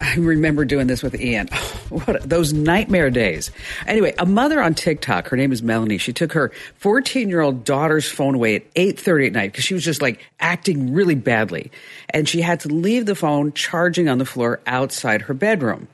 I remember doing this with Ian. what those nightmare days. Anyway, a mother on TikTok, her name is Melanie. She took her 14 year old daughter's phone away at 8:30 at night because she was just like acting really badly, and she had to leave the phone charging on the floor outside her bedroom.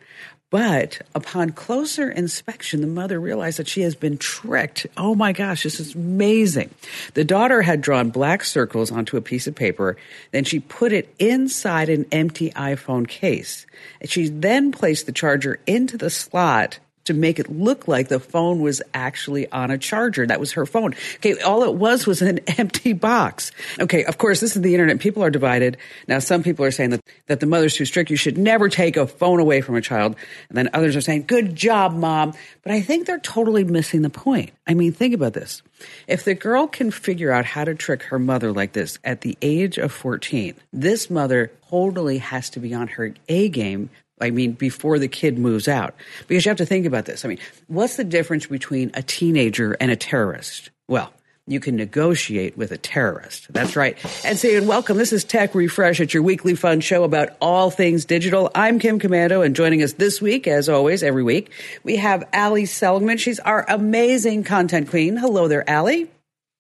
But upon closer inspection, the mother realized that she has been tricked. Oh my gosh, this is amazing. The daughter had drawn black circles onto a piece of paper. Then she put it inside an empty iPhone case. She then placed the charger into the slot to make it look like the phone was actually on a charger. That was her phone. Okay, all it was was an empty box. Okay, of course, this is the internet. People are divided. Now, some people are saying that, that the mother's too strict. You should never take a phone away from a child. And then others are saying, good job, mom. But I think they're totally missing the point. I mean, think about this. If the girl can figure out how to trick her mother like this at the age of 14, this mother totally has to be on her A game I mean, before the kid moves out. Because you have to think about this. I mean, what's the difference between a teenager and a terrorist? Well, you can negotiate with a terrorist. That's right. And saying welcome. This is Tech Refresh. It's your weekly fun show about all things digital. I'm Kim Komando, and joining us this week, as always, every week, we have Ali Seligman. She's our amazing content queen. Hello there, Ali.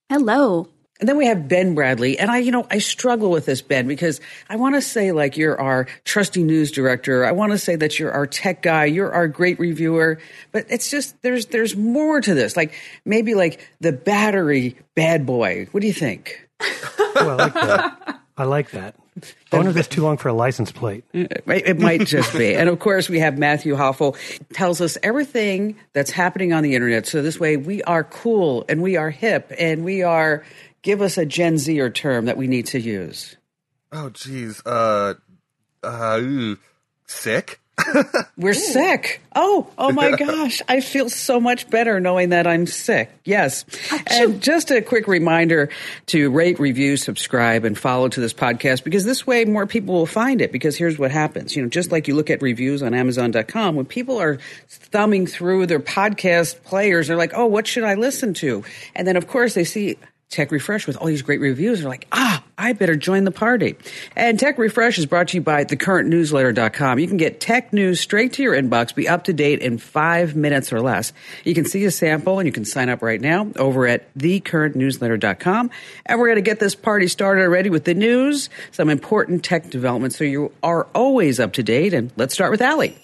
Hello. And then we have Ben Bradley. And I, you know, I struggle with this, Ben, because I want to say like you're our trusty news director. I want to say that you're our tech guy. You're our great reviewer. But it's just, there's, there's more to this. Like maybe like the battery bad boy. What do you think? well, I like that. I like that. I wonder if it's too long for a license plate. It might just be. And of course, we have Matthew Hoffel tells us everything that's happening on the internet. So this way we are cool and we are hip and we are give us a Gen Zer term that we need to use. Oh, geez. Uh, uh, ooh, sick? We're Ooh. sick. Oh, oh my gosh. I feel so much better knowing that I'm sick. Yes. And just a quick reminder to rate, review, subscribe, and follow to this podcast because this way more people will find it. Because here's what happens. You know, just like you look at reviews on Amazon.com, when people are thumbing through their podcast players, they're like, oh, what should I listen to? And then, of course, they see Tech Refresh with all these great reviews. They're like, ah, I better join the party. And Tech Refresh is brought to you by thecurrentnewsletter.com. You can get tech news straight to your inbox, be up to date in five minutes or less. You can see a sample and you can sign up right now over at thecurrentnewsletter.com. And we're going to get this party started already with the news, some important tech developments so you are always up to date. And let's start with Ali.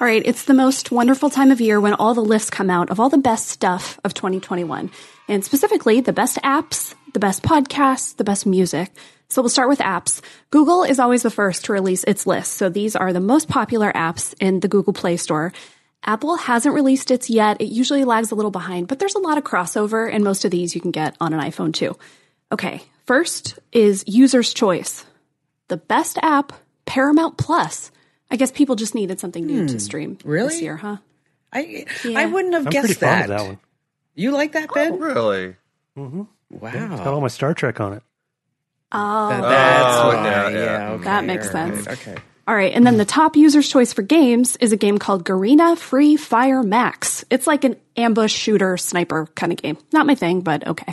All right, it's the most wonderful time of year when all the lists come out of all the best stuff of 2021, and specifically the best apps, the best podcasts, the best music. So we'll start with apps. Google is always the first to release its list. So these are the most popular apps in the Google Play Store. Apple hasn't released its yet. It usually lags a little behind, but there's a lot of crossover, and most of these you can get on an iPhone too. Okay, first is User's Choice. The best app, Paramount Plus. I guess people just needed something new hmm, to stream really? this year, huh? I yeah. I wouldn't have I'm guessed that. that one. You like that, Ben? Oh, really? Mm-hmm. Wow. It's got all my Star Trek on it. Oh, that, that's oh, what. Yeah, yeah. yeah okay. That makes sense. Okay. All right, and then the top user's choice for games is a game called Garena Free Fire Max. It's like an ambush shooter sniper kind of game. Not my thing, but okay.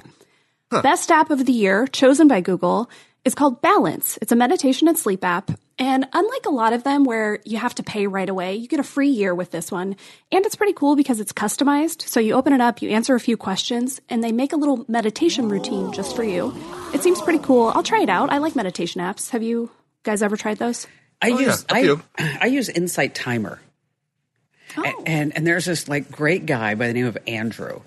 Huh. Best app of the year, chosen by Google, is called Balance. It's a meditation and sleep app. And unlike a lot of them where you have to pay right away, you get a free year with this one. And it's pretty cool because it's customized. So you open it up, you answer a few questions, and they make a little meditation routine just for you. It seems pretty cool. I'll try it out. I like meditation apps. Have you guys ever tried those? I oh, use yeah, I, I use Insight Timer. Oh. And and there's this like great guy by the name of Andrew.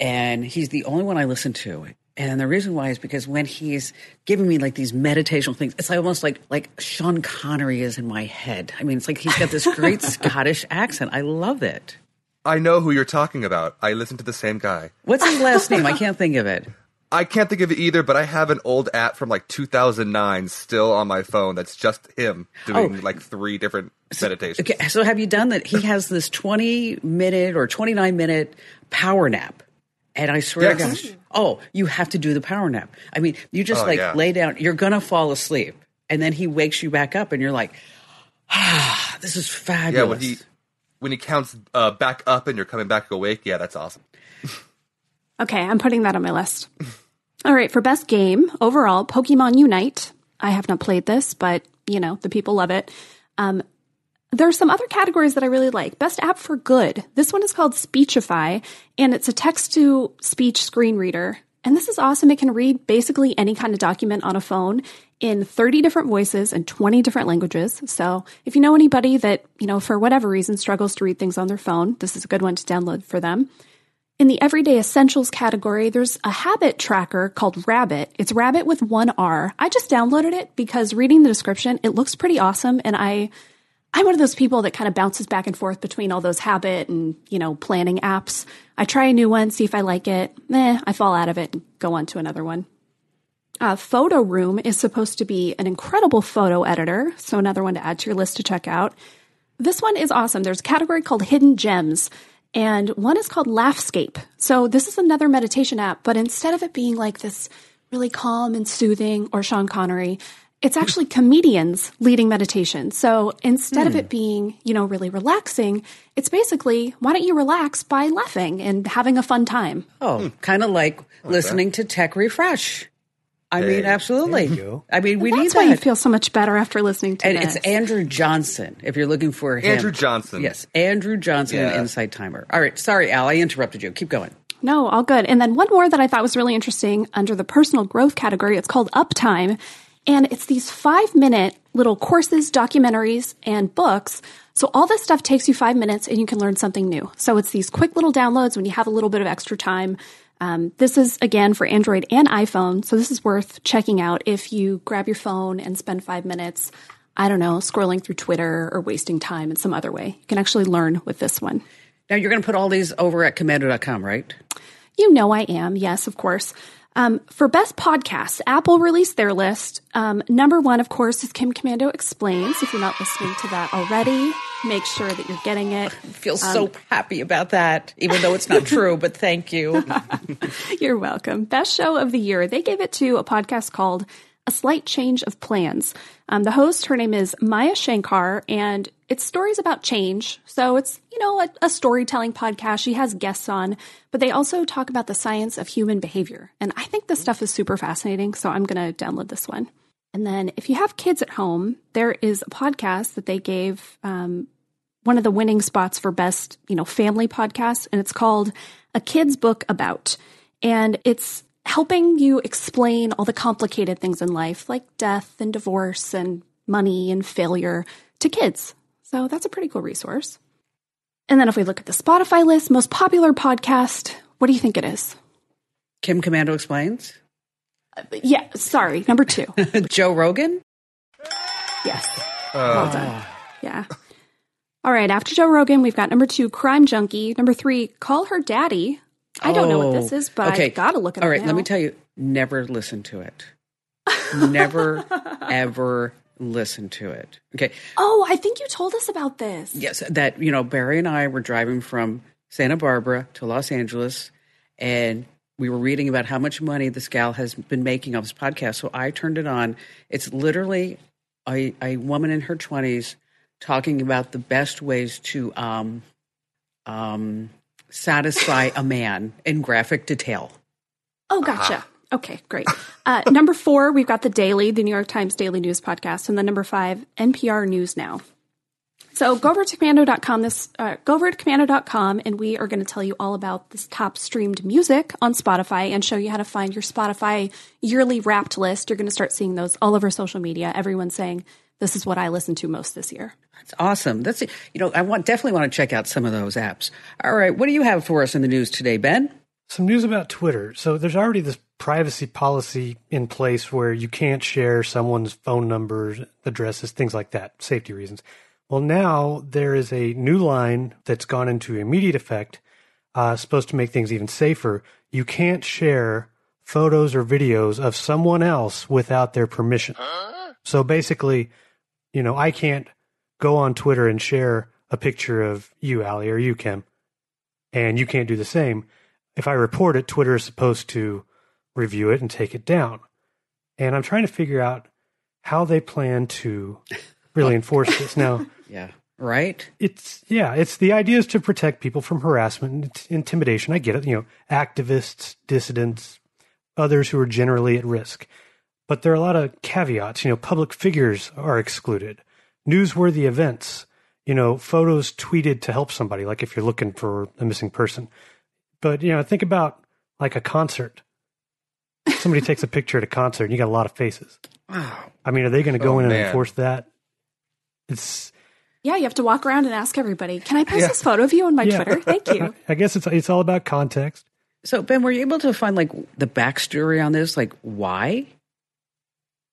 And he's the only one I listen to. And the reason why is because when he's giving me like these meditational things, it's almost like like Sean Connery is in my head. I mean, it's like he's got this great Scottish accent. I love it. I know who you're talking about. I listen to the same guy. What's his last name? I can't think of it. I can't think of it either, but I have an old app from like 2009 still on my phone that's just him doing oh. like three different so, meditations. Okay, so have you done that? He has this 20 minute or 29 minute power nap. And I swear yes. to gosh, oh, you have to do the power nap. I mean, you just oh, like yeah. lay down, you're going to fall asleep. And then he wakes you back up and you're like, ah, this is fabulous. Yeah, when he, when he counts uh, back up and you're coming back awake, yeah, that's awesome. okay, I'm putting that on my list. All right, for best game overall, Pokemon Unite. I have not played this, but you know, the people love it. Um, There are some other categories that I really like. Best app for good. This one is called Speechify, and it's a text to speech screen reader. And this is awesome. It can read basically any kind of document on a phone in 30 different voices and 20 different languages. So if you know anybody that, you know, for whatever reason struggles to read things on their phone, this is a good one to download for them. In the everyday essentials category, there's a habit tracker called Rabit. It's Rabit with one R. I just downloaded it because reading the description, it looks pretty awesome. And I, I'm one of those people that kind of bounces back and forth between all those habit and, you know, planning apps. I try a new one, see if I like it. Eh, I fall out of it and go on to another one. Uh, photo Room is supposed to be an incredible photo editor. So another one to add to your list to check out. This one is awesome. There's a category called Hidden Gems and one is called Laughscape. So this is another meditation app, but instead of it being like this really calm and soothing or Sean Connery, it's actually comedians leading meditation. So instead of hmm. it being, you know, really relaxing, it's basically why don't you relax by laughing and having a fun time? Oh, hmm. kind of like listening to Tech Refresh. I mean, absolutely. You. I mean, we need That's why you feel so much better after listening to and this. it's Andrew Johnson. If you're looking for him, Andrew Johnson. Yes, Andrew Johnson Yeah. and Insight Timer. All right, sorry, Al, I interrupted you. Keep going. No, all good. And then one more that I thought was really interesting under the personal growth category. It's called Uptime. And it's these five minute little courses, documentaries, and books. So all this stuff takes you five minutes and you can learn something new. So it's these quick little downloads when you have a little bit of extra time. Um, this is again for Android and iPhone. So this is worth checking out if you grab your phone and spend five minutes, I don't know, scrolling through Twitter or wasting time in some other way. You can actually learn with this one. Now you're going to put all these over at komando.com, right? You know I am. Yes, of course. Um, for best podcasts, Apple released their list. Um, number one, of course, is Kim Komando Explains. If you're not listening to that already, make sure that you're getting it. Feel so happy about that, even though it's not true. But thank you. You're welcome. Best show of the year. They gave it to a podcast called A Slight Change of Plans. Um, the host, her name is Maya Shankar, and it's stories about change. So it's, you know, a, a storytelling podcast. She has guests on, but they also talk about the science of human behavior. And I think this stuff is super fascinating. So I'm going to download this one. And then if you have kids at home, there is a podcast that they gave um, one of the winning spots for best, you know, family podcast, and it's called A Kid's Book About. And it's helping you explain all the complicated things in life, like death and divorce and money and failure to kids. So that's a pretty cool resource. And then if we look at the Spotify list, most popular podcast, what do you think it is? Kim Komando explains. Uh, yeah, sorry, number two. Joe Rogan. Yes. Uh. well done. Yeah. All right. After Joe Rogan, we've got number two, Crime Junkie. Number three, Call Her Daddy. I don't know what this is, but I gotta look at it All right, now. let me tell you, never listen to it. never, ever listen to it. Okay. Oh, I think you told us about this. Yes, that you know, Barry and I were driving from Santa Barbara to Los Angeles, and we were reading about how much money this gal has been making off this podcast. So I turned it on. It's literally a, a woman in her twenties talking about the best ways to um, um, satisfy a man in graphic detail. Oh, gotcha. Okay, great. Uh, number four, we've got the Daily, the New York Times Daily News podcast, and then number five, NPR News Now. So go over to komando.com this uh, go over to komando.com and we are going to tell you all about this top streamed music on Spotify and show you how to find your Spotify yearly wrapped list. You're going to start seeing those all over social media. Everyone's saying this is what I listen to most this year. That's awesome. That's you know, I want definitely want to check out some of those apps. All right, what do you have for us in the news today, Ben? Some news about Twitter. So there's already this privacy policy in place where you can't share someone's phone numbers, addresses, things like that, safety reasons. Well, now there is a new line that's gone into immediate effect, uh, supposed to make things even safer. You can't share photos or videos of someone else without their permission. So basically, you know, I can't go on Twitter and share a picture of you, Ali, or you, Kim, and you can't do the same. If I report it, Twitter is supposed to review it and take it down. And I'm trying to figure out how they plan to really enforce this. Now, Yeah. Right? it's yeah, it's the idea is to protect people from harassment and intimidation. I get it, you know, activists, dissidents, others who are generally at risk. But there are a lot of caveats. You know, public figures are excluded. Newsworthy events, you know, photos tweeted to help somebody, like if you're looking for a missing person. But, you know, think about like a concert. Somebody takes a picture at a concert and you got a lot of faces. Wow. I mean, are they going to go Oh, in and enforce that? It's Yeah, you have to walk around and ask everybody, can I post this photo of you on my Yeah. Twitter? Thank you. I guess it's it's all about context. So Ben, were you able to find like the backstory on this? Like why?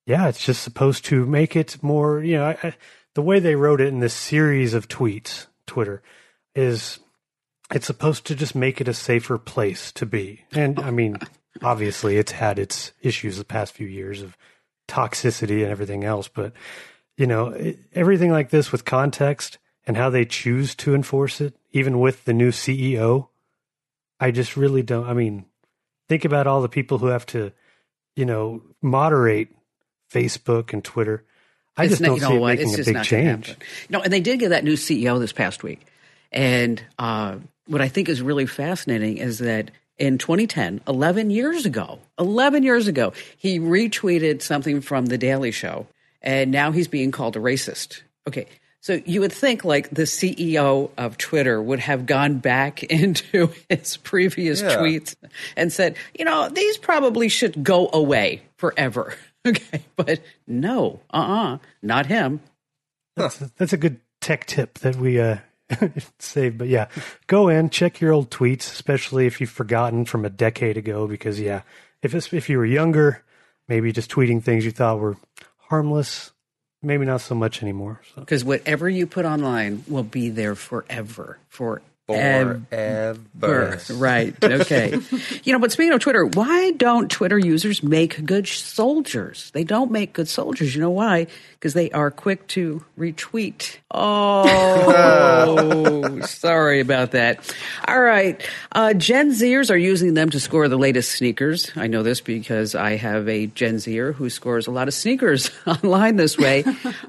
Yeah, it's just supposed to make it more, you know, I, I, the way they wrote it in this series of tweets, Twitter, is it's supposed to just make it a safer place to be. And I mean, obviously it's had its issues the past few years of toxicity and everything else, but you know, it, everything like this with context and how they choose to enforce it, even with the new CEO, I just really don't. I mean, think about all the people who have to, you know, moderate Facebook and Twitter. I It's just not- don't you know see it what? making It's a big not change. happen. You know, and they did get that new CEO this past week. And uh, what I think is really fascinating is that in 2010, 11 years ago, 11 years ago, he retweeted something from The Daily Show, and now he's being called a racist. Okay. So you would think like the CEO of Twitter would have gone back into his previous Yeah. tweets and said, you know, these probably should go away forever. Okay. But no, uh uh not him. That's, that's a good tech tip that we uh, saved. But yeah, go in, check your old tweets, especially if you've forgotten from a decade ago. Because yeah, if it's, if you were younger, maybe just tweeting things you thought were harmless, maybe not so much anymore. So Because whatever you put online will be there forever. Forever. Forever. Right. Okay. you know, but speaking of Twitter, why don't Twitter users make good soldiers? They don't make good soldiers. You know why? Because they are quick to retweet. Oh, sorry about that. All right. Uh, Gen Zers are using them to score the latest sneakers. I know this because I have a Gen Zer who scores a lot of sneakers online this way.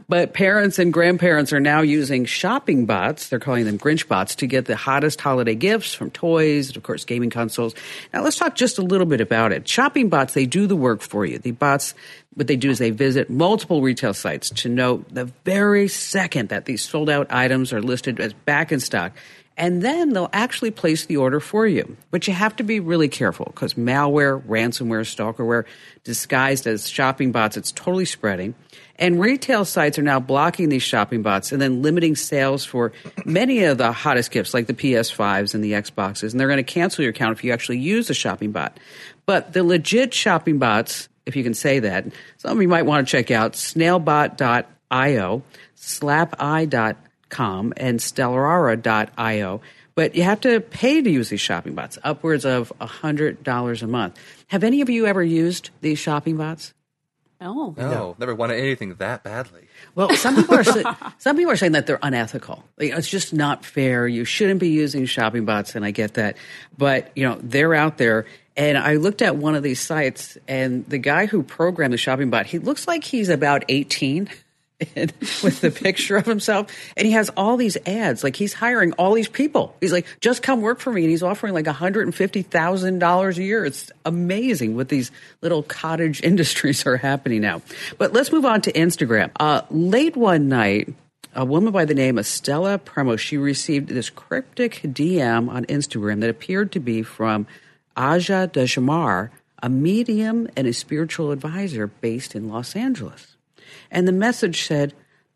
but parents and grandparents are now using shopping bots. They're calling them Grinch bots to get the hottest holiday gifts from toys and, of course, gaming consoles. Now, let's talk just a little bit about it. Shopping bots, they do the work for you. The bots, what they do is they visit multiple retail sites to know the very second that these sold out items are listed as back in stock. And then they'll actually place the order for you. But you have to be really careful because malware, ransomware, stalkerware, disguised as shopping bots, it's totally spreading. And retail sites are now blocking these shopping bots and then limiting sales for many of the hottest gifts like the PS5s and the Xboxes. And they're going to cancel your account if you actually use a shopping bot. But the legit shopping bots, if you can say that, some of you might want to check out snailbot.io, slapeye.com, and stellara.io. But you have to pay to use these shopping bots, upwards of $100 a month. Have any of you ever used these shopping bots? Oh. No, never wanted anything that badly. Well, some people are some people are saying that they're unethical. Like, it's just not fair. You shouldn't be using shopping bots, and I get that. But you know, they're out there. And I looked at one of these sites, and the guy who programmed the shopping bot, he looks like he's about eighteen. With the picture of himself, and he has all these ads. Like he's hiring all these people. He's like, "Just come work for me," and he's offering like one hundred and fifty thousand dollars a year. It's amazing what these little cottage industries are happening now. But let's move on to Instagram. Uh, late one night, a woman by the name of Stella Premo, she received this cryptic DM on Instagram that appeared to be from Aja Dejamar, a medium and a spiritual advisor based in Los Angeles. And the message said,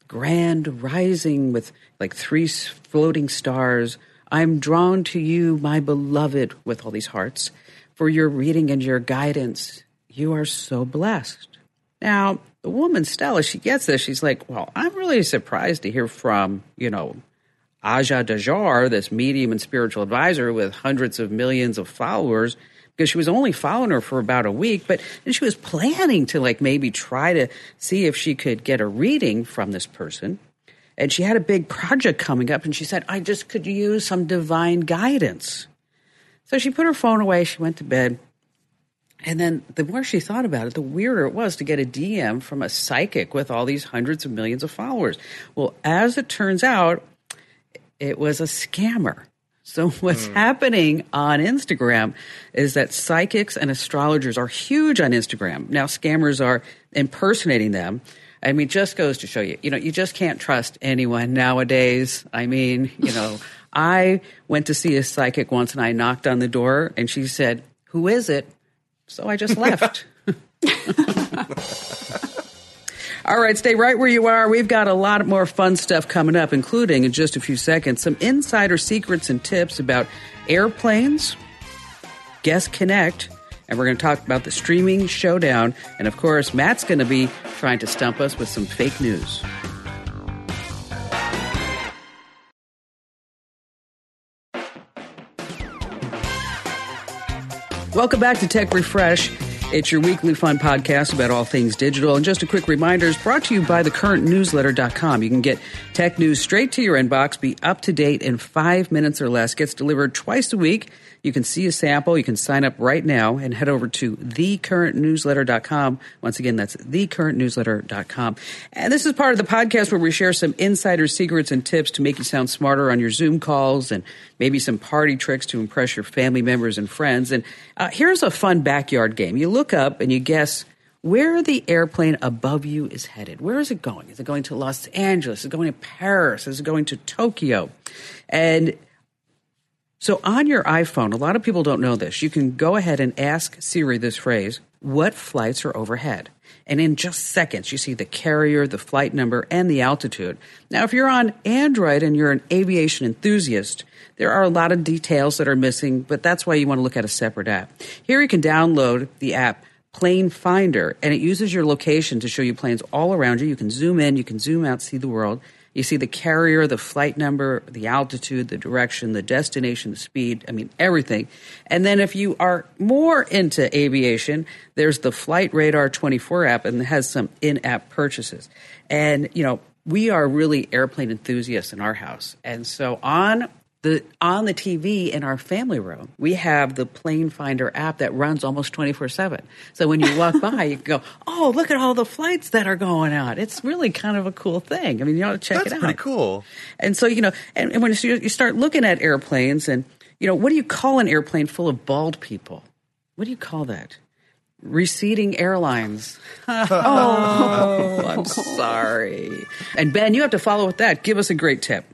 Grand rising with like three floating stars. I'm drawn to you, my beloved, with all these hearts, for your reading and your guidance. You are so blessed. Now, the woman, Stella, she gets this. She's like, Well, I'm really surprised to hear from, you know, Aja Dajar, this medium and spiritual advisor with hundreds of millions of followers, because she was only following her for about a week, but she was planning to like maybe try to see if she could get a reading from this person. And she had a big project coming up, and she said, I just could use some divine guidance. So she put her phone away, she went to bed. And then the more she thought about it, the weirder it was to get a DM from a psychic with all these hundreds of millions of followers. Well, as it turns out, it was a scammer. So what's hmm. happening on Instagram is that psychics and astrologers are huge on Instagram. Now scammers are impersonating them. I mean, just goes to show you, you know, you just can't trust anyone nowadays. I mean, you know, I went to see a psychic once and I knocked on the door and she said, Who is it? So I just left. All right, stay right where you are. We've got a lot more fun stuff coming up, including in just a few seconds some insider secrets and tips about airplanes, Guest Connect, and we're going to talk about the streaming showdown. And of course, Matt's going to be trying to stump us with some fake news. Welcome back to Tech Refresh. It's your weekly fun podcast about all things digital. And just a quick reminder is brought to you by thecurrentnewsletter.com. You can get tech news straight to your inbox, be up to date in five minutes or less, gets delivered twice a week. You can see a sample. You can sign up right now and head over to thecurrentnewsletter.com. Once again, that's thecurrentnewsletter.com. And this is part of the podcast where we share some insider secrets and tips to make you sound smarter on your Zoom calls and maybe some party tricks to impress your family members and friends. And uh, here's a fun backyard game. You look up and you guess where the airplane above you is headed. Where is it going? Is it going to Los Angeles? Is it going to Paris? Is it going to Tokyo? And so on your iPhone, a lot of people don't know this. You can go ahead and ask Siri this phrase, what flights are overhead? And in just seconds, you see the carrier, the flight number, and the altitude. Now, if you're on Android and you're an aviation enthusiast, there are a lot of details that are missing, but that's why you want to look at a separate app. Here you can download the app Plane Finder, and it uses your location to show you planes all around you. You can zoom in, you can zoom out, see the world. You see the carrier, the flight number, the altitude, the direction, the destination, the speed, I mean, everything. And then if you are more into aviation, there's the Flight Radar 24 app and it has some in app purchases. And, you know, we are really airplane enthusiasts in our house. And so on the on the TV in our family room, we have the Plane Finder app that runs almost 24/7. So when you walk by, you can go, "Oh, look at all the flights that are going out." It's really kind of a cool thing. I mean, you ought to check That's it out. That's pretty cool. And so, you know, and, and when you you start looking at airplanes and, you know, what do you call an airplane full of bald people? What do you call that? Receding airlines. oh, I'm sorry. And Ben, you have to follow with that. Give us a great tip.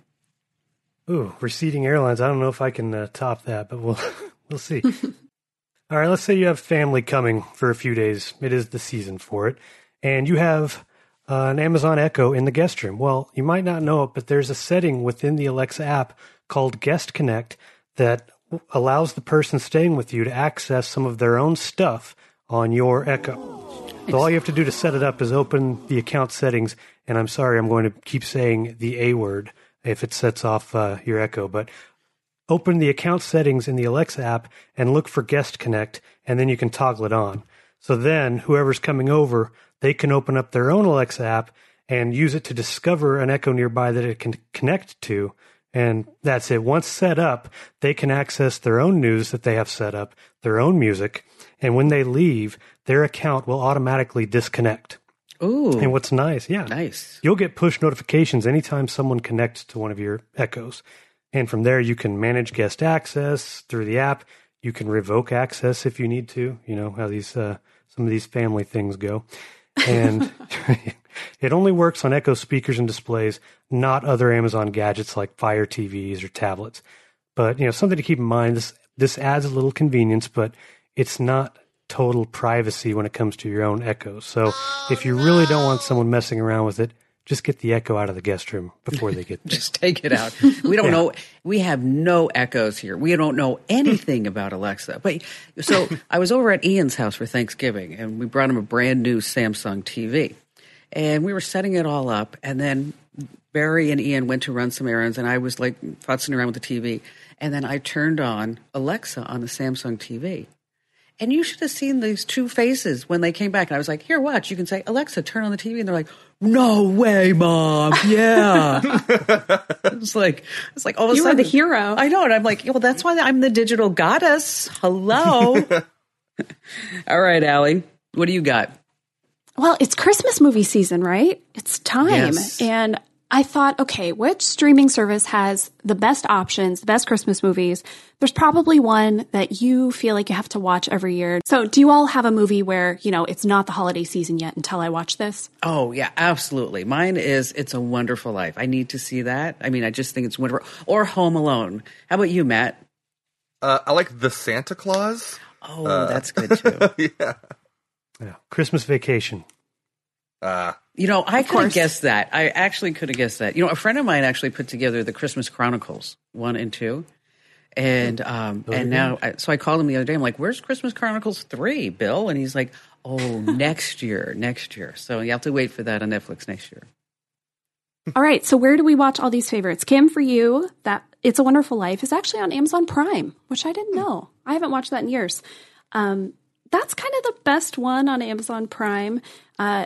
Ooh, receding airlines. I don't know if I can uh, top that, but we'll we'll see. All right, let's say you have family coming for a few days. It is the season for it, and you have uh, an Amazon Echo in the guest room. Well, you might not know it, but there's a setting within the Alexa app called Guest Connect that allows the person staying with you to access some of their own stuff on your Echo. So all you have to do to set it up is open the account settings, and I'm sorry, I'm going to keep saying the A word if it sets off uh, your Echo, but open the account settings in the Alexa app and look for Guest Connect, and then you can toggle it on. So then whoever's coming over, they can open up their own Alexa app and use it to discover an Echo nearby that it can connect to. And that's it. Once set up, they can access their own news that they have set up, their own music, and when they leave, their account will automatically disconnect. Ooh. And what's nice, yeah. Nice. You'll get push notifications anytime someone connects to one of your echoes. And from there, you can manage guest access through the app. You can revoke access if you need to. You know how these uh, some of these family things go. And it only works on Echo speakers and displays, not other Amazon gadgets like Fire TVs or tablets. But you know something to keep in mind. This this adds a little convenience, but it's not total privacy when it comes to your own Echo. So if you really don't want someone messing around with it, just get the echo out of the guest room before they get there. Just take it out. We don't know. We have no echoes here. We don't know anything about Alexa. But so I was over at Ian's house for Thanksgiving, and we brought him a brand new Samsung TV, and we were setting it all up, and then Barry and Ian went to run some errands, and I was like futzing around with the TV, and then I turned on Alexa on the Samsung TV. And you should have seen these two faces when they came back. And I was like, here, watch. You can say, Alexa, turn on the TV. And they're like, no way, mom. Yeah. it's like, it's like all of a You were sudden. the hero. I know. And I'm like, well, that's why I'm the digital goddess. Hello. all right, Allie, what do you got? Well, it's Christmas movie season, right? It's time. Yes. And I thought, okay, which streaming service has the best options, the best Christmas movies? There's probably one that you feel like you have to watch every year. So, do you all have a movie where, you know, it's not the holiday season yet until I watch this? Oh, yeah, absolutely. Mine is It's a Wonderful Life. I need to see that. I mean, I just think it's wonderful. Or Home Alone. How about you, Matt? Uh, I like The Santa Claus. Oh, uh, that's good too. yeah. Yeah. Christmas Vacation. Uh, you know, I could have guessed that. I actually could have guessed that. You know, a friend of mine actually put together the Christmas Chronicles one and two, and um, and now, I, so I called him the other day. I'm like, "Where's Christmas Chronicles three, Bill?" And he's like, "Oh, next year, next year." So you have to wait for that on Netflix next year. all right. So where do we watch all these favorites? Kim, for you, that It's a Wonderful Life is actually on Amazon Prime, which I didn't know. I haven't watched that in years. Um, that's kind of the best one on Amazon Prime. Uh,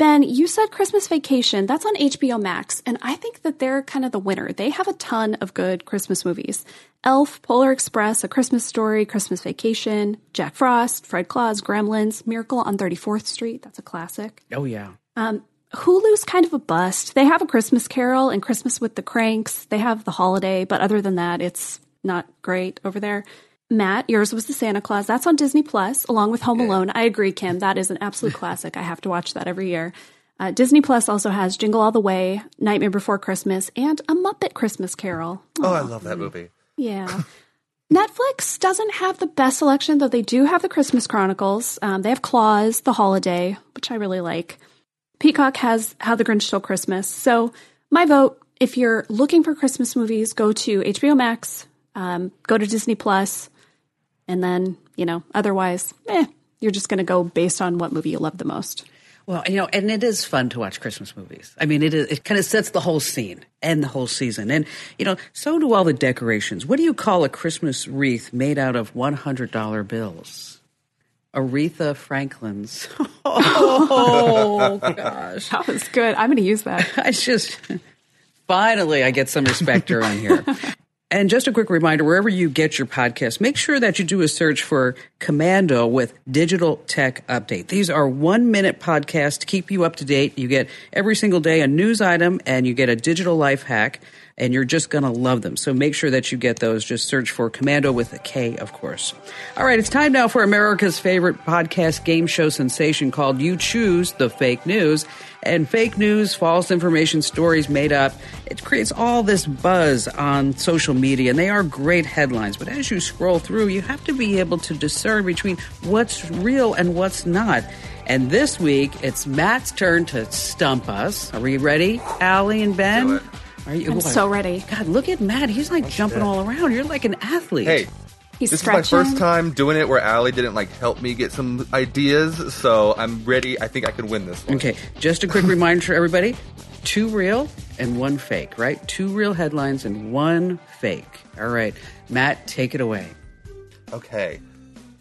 Ben, you said Christmas Vacation. That's on HBO Max, and I think that they're kind of the winner. They have a ton of good Christmas movies. Elf, Polar Express, A Christmas Story, Christmas Vacation, Jack Frost, Fred Claus, Gremlins, Miracle on 34th Street. That's a classic. Oh, yeah. Um, Hulu's kind of a bust. They have a Christmas Carol and Christmas with the Cranks. They have the holiday, but other than that, it's not great over there. Matt, yours was the Santa Claus. That's on Disney Plus, along with Home yeah. Alone. I agree, Kim. That is an absolute classic. I have to watch that every year. Uh, Disney Plus also has Jingle All the Way, Nightmare Before Christmas, and A Muppet Christmas Carol. Aww. Oh, I love that movie. Yeah. Netflix doesn't have the best selection, though they do have the Christmas Chronicles. Um, they have Klaus, The Holiday, which I really like. Peacock has How the Grinch Stole Christmas. So, my vote if you're looking for Christmas movies, go to HBO Max, um, go to Disney Plus, and then, you know, otherwise, eh, you're just going to go based on what movie you love the most. Well, you know, and it is fun to watch Christmas movies. I mean, it is, it kind of sets the whole scene and the whole season. And, you know, so do all the decorations. What do you call a Christmas wreath made out of $100 bills? Aretha Franklin's. Oh, gosh. That was good. I'm going to use that. I just, finally, I get some respect around here. And just a quick reminder wherever you get your podcast, make sure that you do a search for Komando with Digital Tech Update. These are one minute podcasts to keep you up to date. You get every single day a news item and you get a digital life hack and you're just going to love them. So make sure that you get those. Just search for Komando with a K, of course. All right, it's time now for America's favorite podcast game show sensation called You Choose the Fake News. And fake news, false information, stories made up, it creates all this buzz on social media, and they are great headlines. But as you scroll through, you have to be able to discern between what's real and what's not. And this week, it's Matt's turn to stump us. Are we ready, Allie and Ben? Are you? I'm so ready. God, look at Matt. He's like jumping all around. You're like an athlete. Hey, He's this stretching. is my first time doing it where Allie didn't like help me get some ideas, so I'm ready. I think I can win this one. Okay, just a quick reminder for everybody: two real and one fake. Right? Two real headlines and one fake. All right, Matt, take it away. Okay,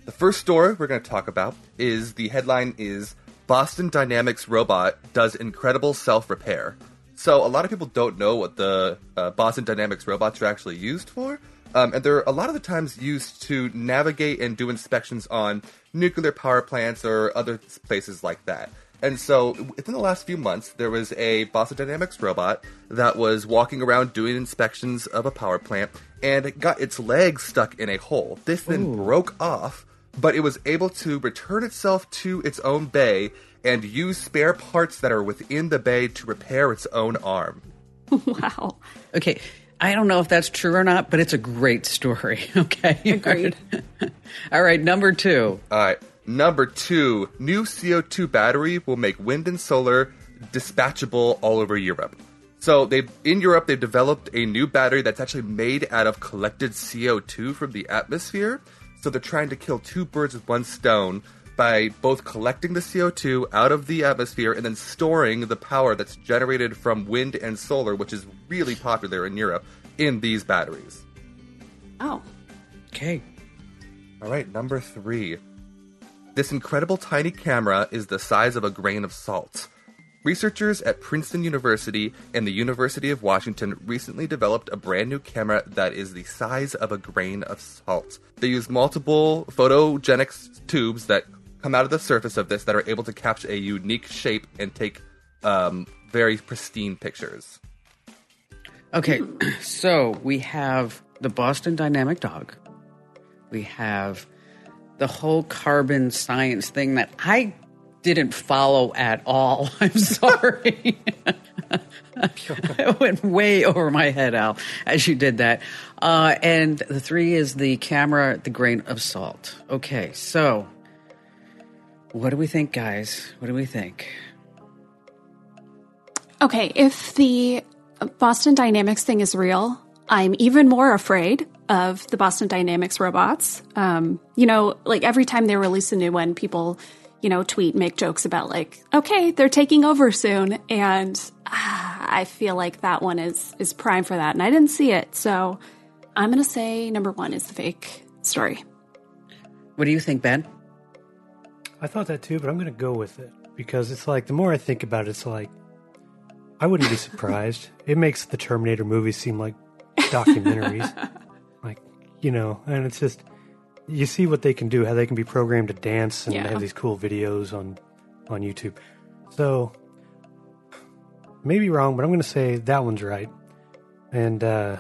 the first story we're going to talk about is the headline is Boston Dynamics robot does incredible self repair. So a lot of people don't know what the uh, Boston Dynamics robots are actually used for, um, and they're a lot of the times used to navigate and do inspections on nuclear power plants or other places like that. And so, within the last few months, there was a Boston Dynamics robot that was walking around doing inspections of a power plant, and it got its leg stuck in a hole. This then Ooh. broke off, but it was able to return itself to its own bay and use spare parts that are within the bay to repair its own arm. wow. Okay. I don't know if that's true or not, but it's a great story. Okay. Agreed. All right. Number two. All right. Number two new CO2 battery will make wind and solar dispatchable all over Europe. So they in Europe they've developed a new battery that's actually made out of collected CO2 from the atmosphere. So they're trying to kill two birds with one stone by both collecting the CO2 out of the atmosphere and then storing the power that's generated from wind and solar, which is really popular in Europe, in these batteries. Oh. Okay. All right, number three. This incredible tiny camera is the size of a grain of salt. Researchers at Princeton University and the University of Washington recently developed a brand new camera that is the size of a grain of salt. They use multiple photogenic tubes that come out of the surface of this that are able to capture a unique shape and take um, very pristine pictures. Okay, so we have the Boston Dynamic Dog. We have the whole carbon science thing that I didn't follow at all. I'm sorry. it went way over my head, Al, as you did that. Uh, and the three is the camera, the grain of salt. Okay, so what do we think, guys? What do we think? Okay, if the Boston Dynamics thing is real, I'm even more afraid of the Boston Dynamics robots. Um, you know, like every time they release a new one, people, you know, tweet, make jokes about like, okay, they're taking over soon, and ah, I feel like that one is is prime for that, and I didn't see it, so I'm gonna say number one is the fake story. What do you think, Ben? I thought that too, but I'm going to go with it because it's like the more I think about it, it's like I wouldn't be surprised. it makes the Terminator movies seem like documentaries, like you know, and it's just you see what they can do, how they can be programmed to dance, and Yeah. have these cool videos on on YouTube. So maybe wrong, but I'm going to say that one's right. And uh,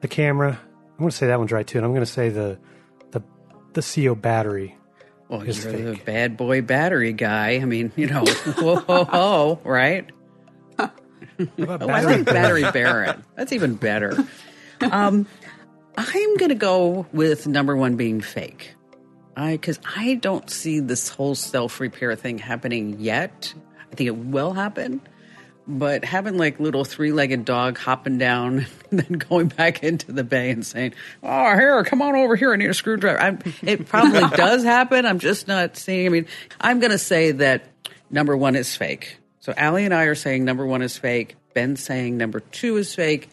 the camera, I'm going to say that one's right too. And I'm going to say the the the CO battery. Well, It's you're the bad boy battery guy. I mean, you know, whoa, whoa, whoa, right? Oh, I like Battery Baron. That's even better. Um, I'm going to go with number one being fake. I because I don't see this whole self repair thing happening yet. I think it will happen, but having like little three legged dog hopping down and then going back into the bay and saying, "Oh, here, come on over here. I need a screwdriver." I'm, it probably does happen. I'm just not seeing. I mean, I'm going to say that number one is fake. So Allie and I are saying number one is fake. Ben's saying number two is fake.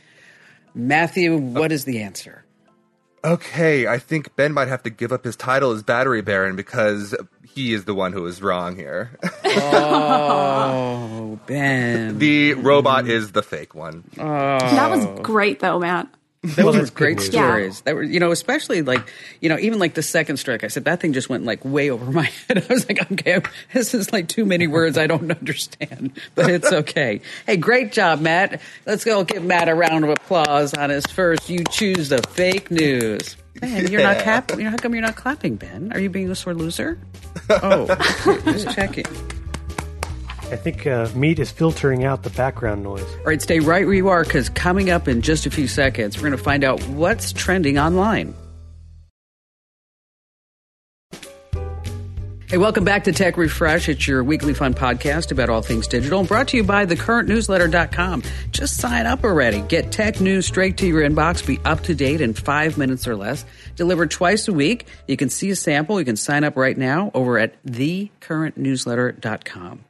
Matthew, what is the answer? Okay, I think Ben might have to give up his title as Battery Baron because he is the one who is wrong here. Oh, Ben. the robot is the fake one. Oh. That was great though, Matt. That was were great news. stories. That were, you know, especially like, you know, even like the second strike. I said that thing just went like way over my head. I was like, okay, this is like too many words I don't understand, but it's okay. hey, great job, Matt. Let's go give Matt a round of applause on his first. You choose the fake news. Ben, you're not Yeah. clapping. How come you're not clapping, Ben? Are you being a sore loser? Oh, just checking. I think uh, meat is filtering out the background noise. All right, stay right where you are because coming up in just a few seconds, we're going to find out what's trending online. Hey, welcome back to Tech Refresh. It's your weekly fun podcast about all things digital and brought to you by thecurrentnewsletter.com. Just sign up already. Get tech news straight to your inbox. Be up to date in five minutes or less. Delivered twice a week. You can see a sample. You can sign up right now over at thecurrentnewsletter.com.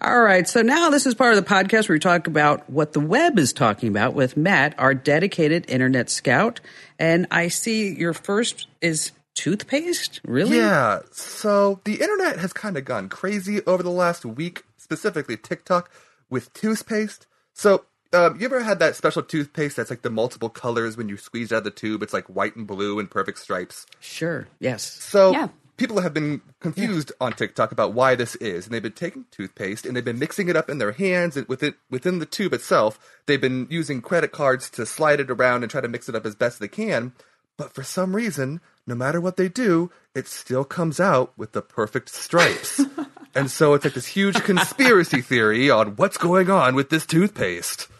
All right. So now this is part of the podcast where we talk about what the web is talking about with Matt, our dedicated internet scout. And I see your first is toothpaste. Really? Yeah, so the internet has kind of gone crazy over the last week, specifically TikTok, with toothpaste. So, um, you ever had that special toothpaste that's like the multiple colors when you squeeze it out of the tube? It's like white and blue and perfect stripes. Sure. Yes. So Yeah. people have been confused on TikTok about why this is, and they've been taking toothpaste and they've been mixing it up in their hands and within within the tube itself. They've been using credit cards to slide it around and try to mix it up as best they can. But for some reason, no matter what they do, it still comes out with the perfect stripes. and so it's like this huge conspiracy theory on what's going on with this toothpaste.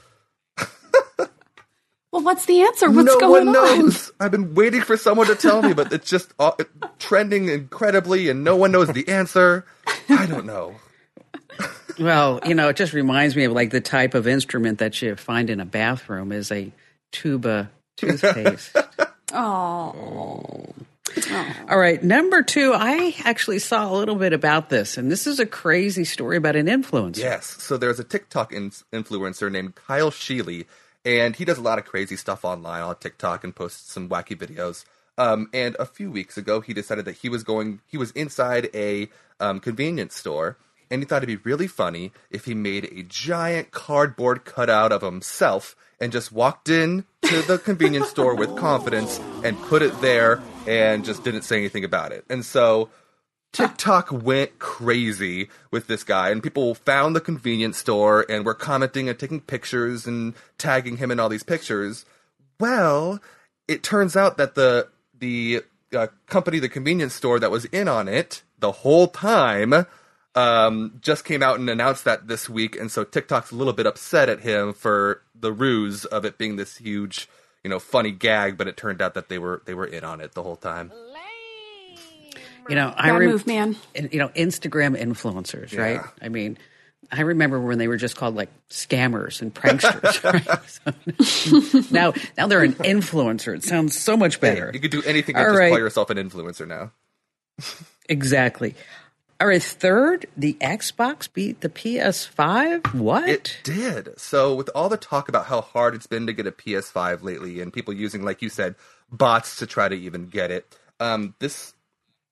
Well, what's the answer? What's no going on? No one on? knows. I've been waiting for someone to tell me, but it's just uh, trending incredibly, and no one knows the answer. I don't know. Well, you know, it just reminds me of like the type of instrument that you find in a bathroom is a tuba toothpaste. Oh, All right, number two, I actually saw a little bit about this, and this is a crazy story about an influencer. Yes. So there's a TikTok in- influencer named Kyle Sheely, and he does a lot of crazy stuff online on TikTok and posts some wacky videos. Um, and a few weeks ago, he decided that he was going. He was inside a um, convenience store, and he thought it'd be really funny if he made a giant cardboard cutout of himself and just walked in to the convenience store with confidence and put it there and just didn't say anything about it. And so TikTok went crazy with this guy, and people found the convenience store and were commenting and taking pictures and tagging him in all these pictures. Well, it turns out that the the uh, company, the convenience store that was in on it the whole time, um, just came out and announced that this week, and so TikTok's a little bit upset at him for the ruse of it being this huge, you know, funny gag. But it turned out that they were they were in on it the whole time. You know, I Bad rem- move, man. You know, Instagram influencers, right? I mean, I remember when they were just called like scammers and pranksters. right? So, now, now they're an influencer. It sounds so much better. You could do anything All but just call yourself an influencer now. Exactly. All right, third, the Xbox beat the PS5. What? It did. So, with all the talk about how hard it's been to get a PS5 lately, and people using, like you said, bots to try to even get it, um, this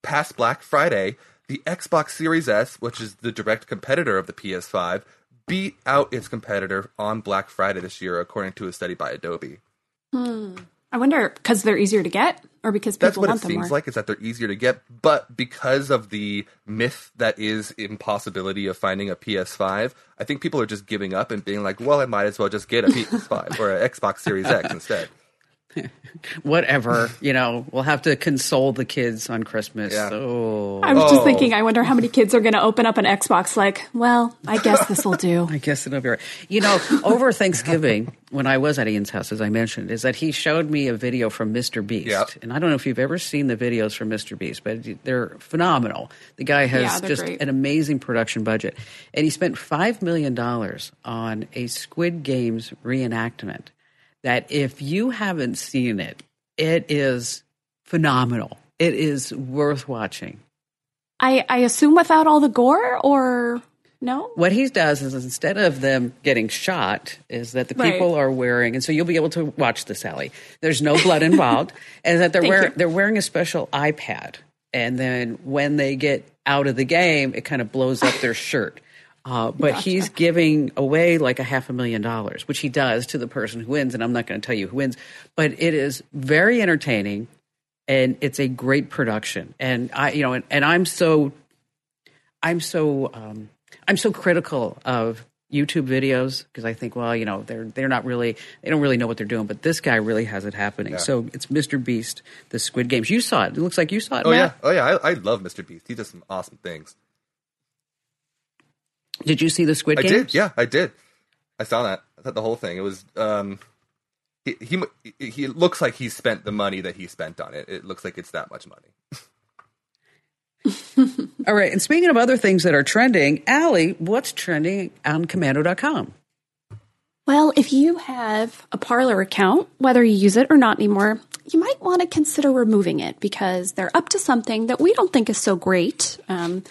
past Black Friday, the Xbox Series S, which is the direct competitor of the PS5, beat out its competitor on Black Friday this year, according to a study by Adobe. Hmm. I wonder because they're easier to get or because people That's what want it them seems more. like, is that they're easier to get, but because of the myth that is impossibility of finding a PS5, I think people are just giving up and being like, well, I might as well just get a PS5 or an Xbox Series X instead. Whatever. You know, we'll have to console the kids on Christmas. Yeah. Oh, I was just Oh. thinking, I wonder how many kids are going to open up an Xbox like, well, I guess this will do. I guess it'll be right. You know, over Thanksgiving, when I was at Ian's house, as I mentioned, is that he showed me a video from Mr. Beast. Yep. And I don't know if you've ever seen the videos from Mr. Beast, but they're phenomenal. The guy has Yeah, just great. an amazing production budget. And he spent $5 million on a Squid Games reenactment that if you haven't seen it, it is phenomenal. It is worth watching. I, I assume without all the gore or no? what he does is instead of them getting shot is that the Right. people are wearing and so you'll be able to watch this Sally. There's no blood involved and that they're wearing they're wearing a special iPad and then when they get out of the game it kind of blows up their shirt. Uh, but he's giving away like a half a million dollars, which he does to the person who wins, and I'm not going to tell you who wins. But it is very entertaining, and it's a great production. And I, you know, and, and I'm so I'm so um, I'm so critical of YouTube videos because I think, well, you know, they're they're not really they don't really know what they're doing, but this guy really has it happening. So it's Mr. Beast, the Squid Games. You saw it. It looks like you saw it. Oh yeah, oh yeah. I, I love Mr. Beast. He does some awesome things. Did you see the Squid I did. Yeah, I did. I saw that. I thought the whole thing. It was. Um, he, he he looks like he spent the money that he spent on it. It looks like it's that much money. All right. And speaking of other things that are trending, Allie, what's trending on Komando.com? Well, if you have a Parler account, whether you use it or not anymore, you might want to consider removing it because they're up to something that we don't think is so great. Um,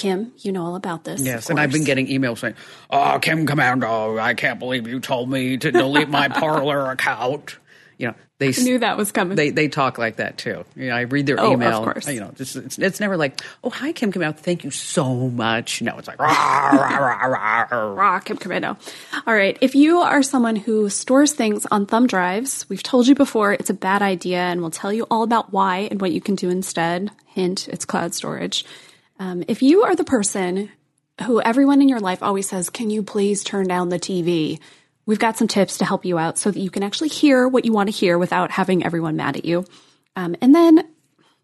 Kim, you know all about this. Yes, and I've been getting emails saying, "Oh, Kim Komando, oh, I can't believe you told me to delete my Parler account." You know, they I knew that was coming. they they talk like that too. You know, I read their Oh, of email. course. You know, just, it's, it's never like, "Oh, hi, Kim Komando, thank you so much." No, it's like, rah, rah, rah, rah, rah. Kim Komando. All right. If you are someone who stores things on thumb drives, we've told you before it's a bad idea and we'll tell you all about why and what you can do instead. Hint, it's cloud storage. Um, if you are the person who everyone in your life always says, Can you please turn down the TV? We've got some tips to help you out so that you can actually hear what you want to hear without having everyone mad at you. Um, and then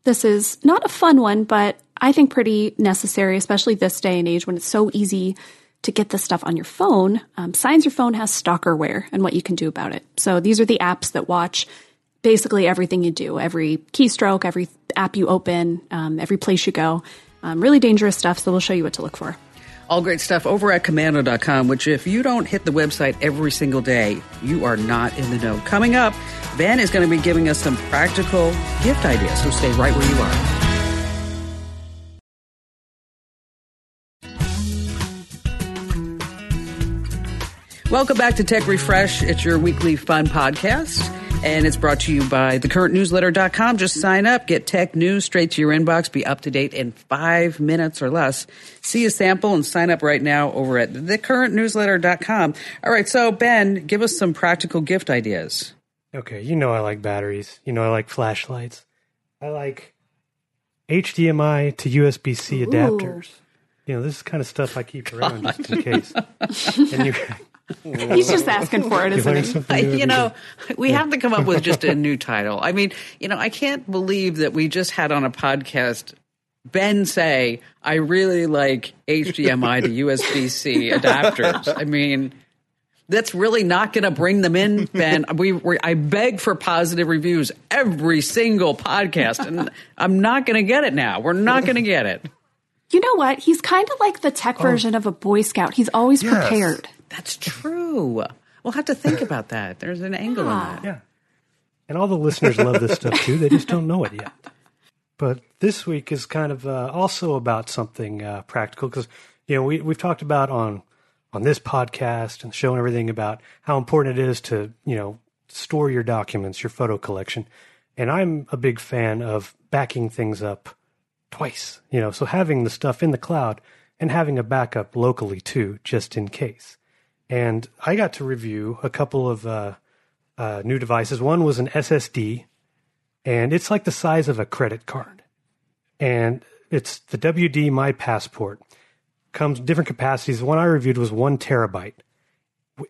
this is not a fun one, but I think pretty necessary, especially this day and age when it's so easy to get this stuff on your phone. Um, Signs Your Phone has stalkerware and what you can do about it. So these are the apps that watch basically everything you do, every keystroke, every app you open, um, every place you go. Um, really dangerous stuff, so we'll show you what to look for. All great stuff over at komando.com, which if you don't hit the website every single day, you are not in the know. Coming up, Ben is going to be giving us some practical gift ideas, so stay right where you are. Welcome back to Tech Refresh. It's your weekly fun podcast, and it's brought to you by thecurrentnewsletter.com. Just sign up, get tech news straight to your inbox, be up to date in five minutes or less. See a sample and sign up right now over at thecurrentnewsletter.com. All right, so Ben, give us some practical gift ideas. Okay, you know I like batteries. You know I like flashlights. I like HDMI to USB C adapters. You know, this is kind of stuff I keep oh around just in case. And you, He's just asking for it, you isn't he? something I, you know, day. we have to come up with just a new title. I mean, you know, I can't believe that we just had on a podcast Ben say, "I really like HDMI to USB C adapters." I mean, that's really not going to bring them in, Ben. We, we I beg for positive reviews every single podcast, and I'm not going to get it now. We're not going to get it. You know what? He's kind of like the tech oh. version of a Boy Scout. He's always Yes. prepared. That's true. We'll have to think about that. There's an angle in that. Yeah. And all the listeners love this stuff too. They just don't know it yet. But this week is kind of uh, also about something uh, practical because you know we we've talked about on on this podcast and show and everything about how important it is to you know store your documents, your photo collection, and I'm a big fan of backing things up twice. You know, so having the stuff in the cloud and having a backup locally too, just in case. And I got to review a couple of uh, uh, new devices. One was an SSD, and it's like the size of a credit card. And it's the WD My Passport. Comes different capacities. The one I reviewed was one terabyte.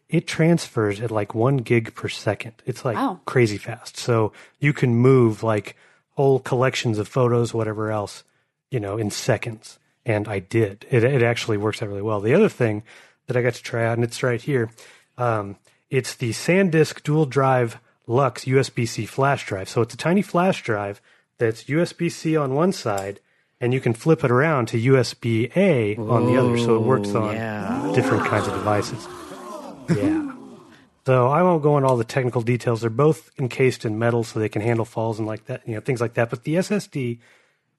It transfers at like one gig per second. It's like Wow. crazy fast. So you can move like whole collections of photos, whatever else, you know, in seconds. And I did. It, it actually works out really well. The other thing that I got to try out, and it's right here, um, it's the SanDisk Dual Drive Luxe USB C flash drive. So it's a tiny flash drive that's USB C on one side, and you can flip it around to USB A on the other. So it works on yeah. different kinds of devices. Yeah. So I won't go into all the technical details. They're both encased in metal, so they can handle falls and like that, you know, things like that. But the SSD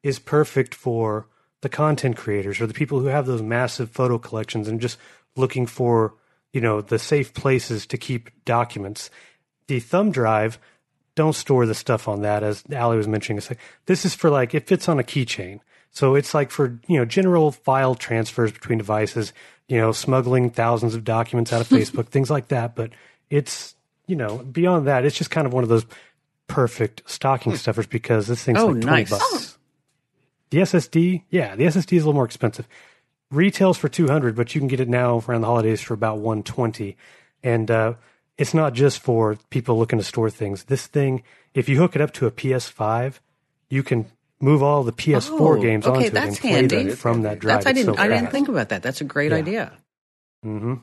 is perfect for the content creators or the people who have those massive photo collections and just looking for, you know, the safe places to keep documents. The thumb drive, don't store the stuff on that, as Ali was mentioning. It's like, this is for like, it fits on a keychain. So it's like for, you know, general file transfers between devices, you know, smuggling thousands of documents out of Facebook, things like that. But it's, you know, beyond that, it's just kind of one of those perfect stocking hmm. stuffers because this thing's Oh, like 20 nice. bucks. The SSD, yeah, the SSD is a little more expensive. Retails for 200, but you can get it now around the holidays for about 120. And uh, it's not just for people looking to store things. This thing, if you hook it up to a PS5, you can move all the PS4 Oh, games okay, onto it that's and play handy. them from that drive. That's I didn't so I didn't think about that. That's a great Yeah. idea. hmm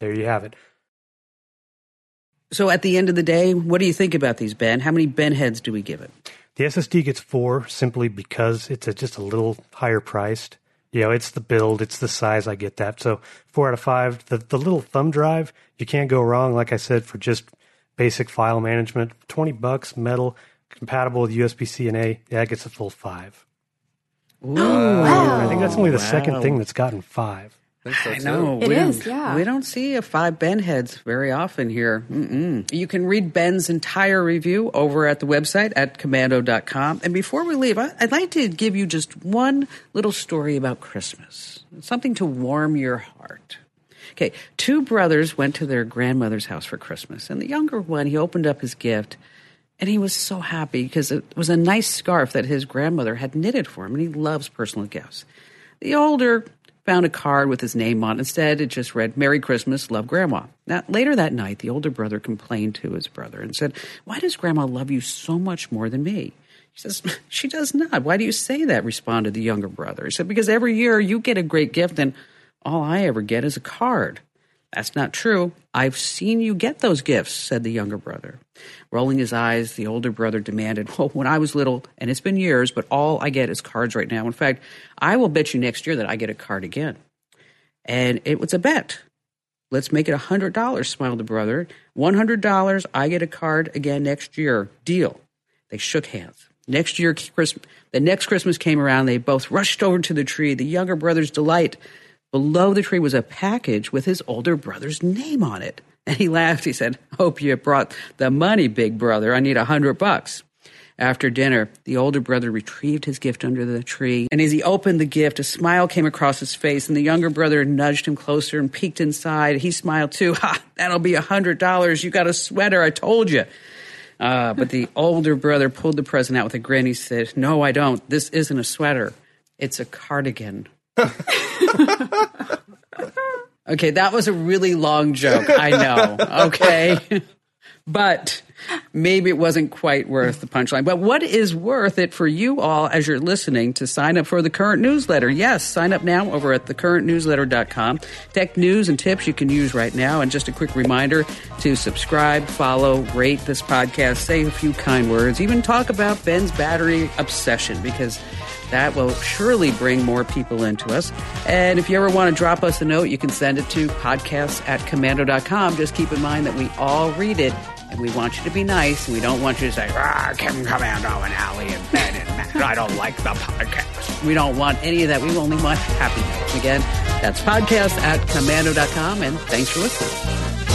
There you have it. So at the end of the day, what do you think about these, Ben? How many Ben heads do we give it? The SSD gets four simply because it's a, just a little higher priced. You know, it's the build, it's the size. I get that. So four out of five. The the little thumb drive, you can't go wrong. Like I said, for just basic file management, twenty bucks, metal, compatible with USB C and A. Yeah, it gets a full five. Wow. I think that's only the wow. second thing that's gotten five. I think so I know It we is, don't- yeah. We don't see a five Ben heads very often here. Mm-mm. You can read Ben's entire review over at the website at komando.com. And before we leave, I'd like to give you just one little story about Christmas, something to warm your heart. Okay, two brothers went to their grandmother's house for Christmas, and the younger one, he opened up his gift. And he was so happy because it was a nice scarf that his grandmother had knitted for him, and he loves personal gifts. The older found a card with his name on it. Instead, it just read, Merry Christmas, love Grandma. Now, later that night, the older brother complained to his brother and said, Why does Grandma love you so much more than me? He says, She does not. Why do you say that? responded the younger brother. He said, Because every year you get a great gift, and all I ever get is a card. That's not true. I've seen you get those gifts, said the younger brother. Rolling his eyes, the older brother demanded, Well, when I was little, and it's been years, but all I get is cards right now. In fact, I will bet you next year that I get a card again. And it was a bet. Let's make it a $100, smiled the brother. $100, I get a card again next year. Deal. They shook hands. Next year, Christmas, the next Christmas came around. They both rushed over to the tree. The younger brother's delight. Below the tree was a package with his older brother's name on it. And he laughed. He said, Hope you brought the money, big brother. I need a hundred bucks. After dinner, the older brother retrieved his gift under the tree, and as he opened the gift, a smile came across his face, and the younger brother nudged him closer and peeked inside. He smiled too. Ha, that'll be a hundred dollars. You got a sweater, I told you. Uh, but the older brother pulled the present out with a grin. He said, No, I don't. This isn't a sweater, it's a cardigan. okay, that was a really long joke. I know. Okay. but maybe it wasn't quite worth the punchline. But what is worth it for you all as you're listening to sign up for the current newsletter? Yes, sign up now over at thecurrentnewsletter.com. Tech news and tips you can use right now. And just a quick reminder to subscribe, follow, rate this podcast, say a few kind words, even talk about Ben's battery obsession because that will surely bring more people into us. And if you ever want to drop us a note, you can send it to podcasts at komando.com. Just keep in mind that we all read it and we want you to be nice, and we don't want you to say, ah, Kim Komando and Allie and Ben and Matt, I don't like the podcast. We don't want any of that. We only want happy notes. Again, that's podcast at komando.com, and thanks for listening.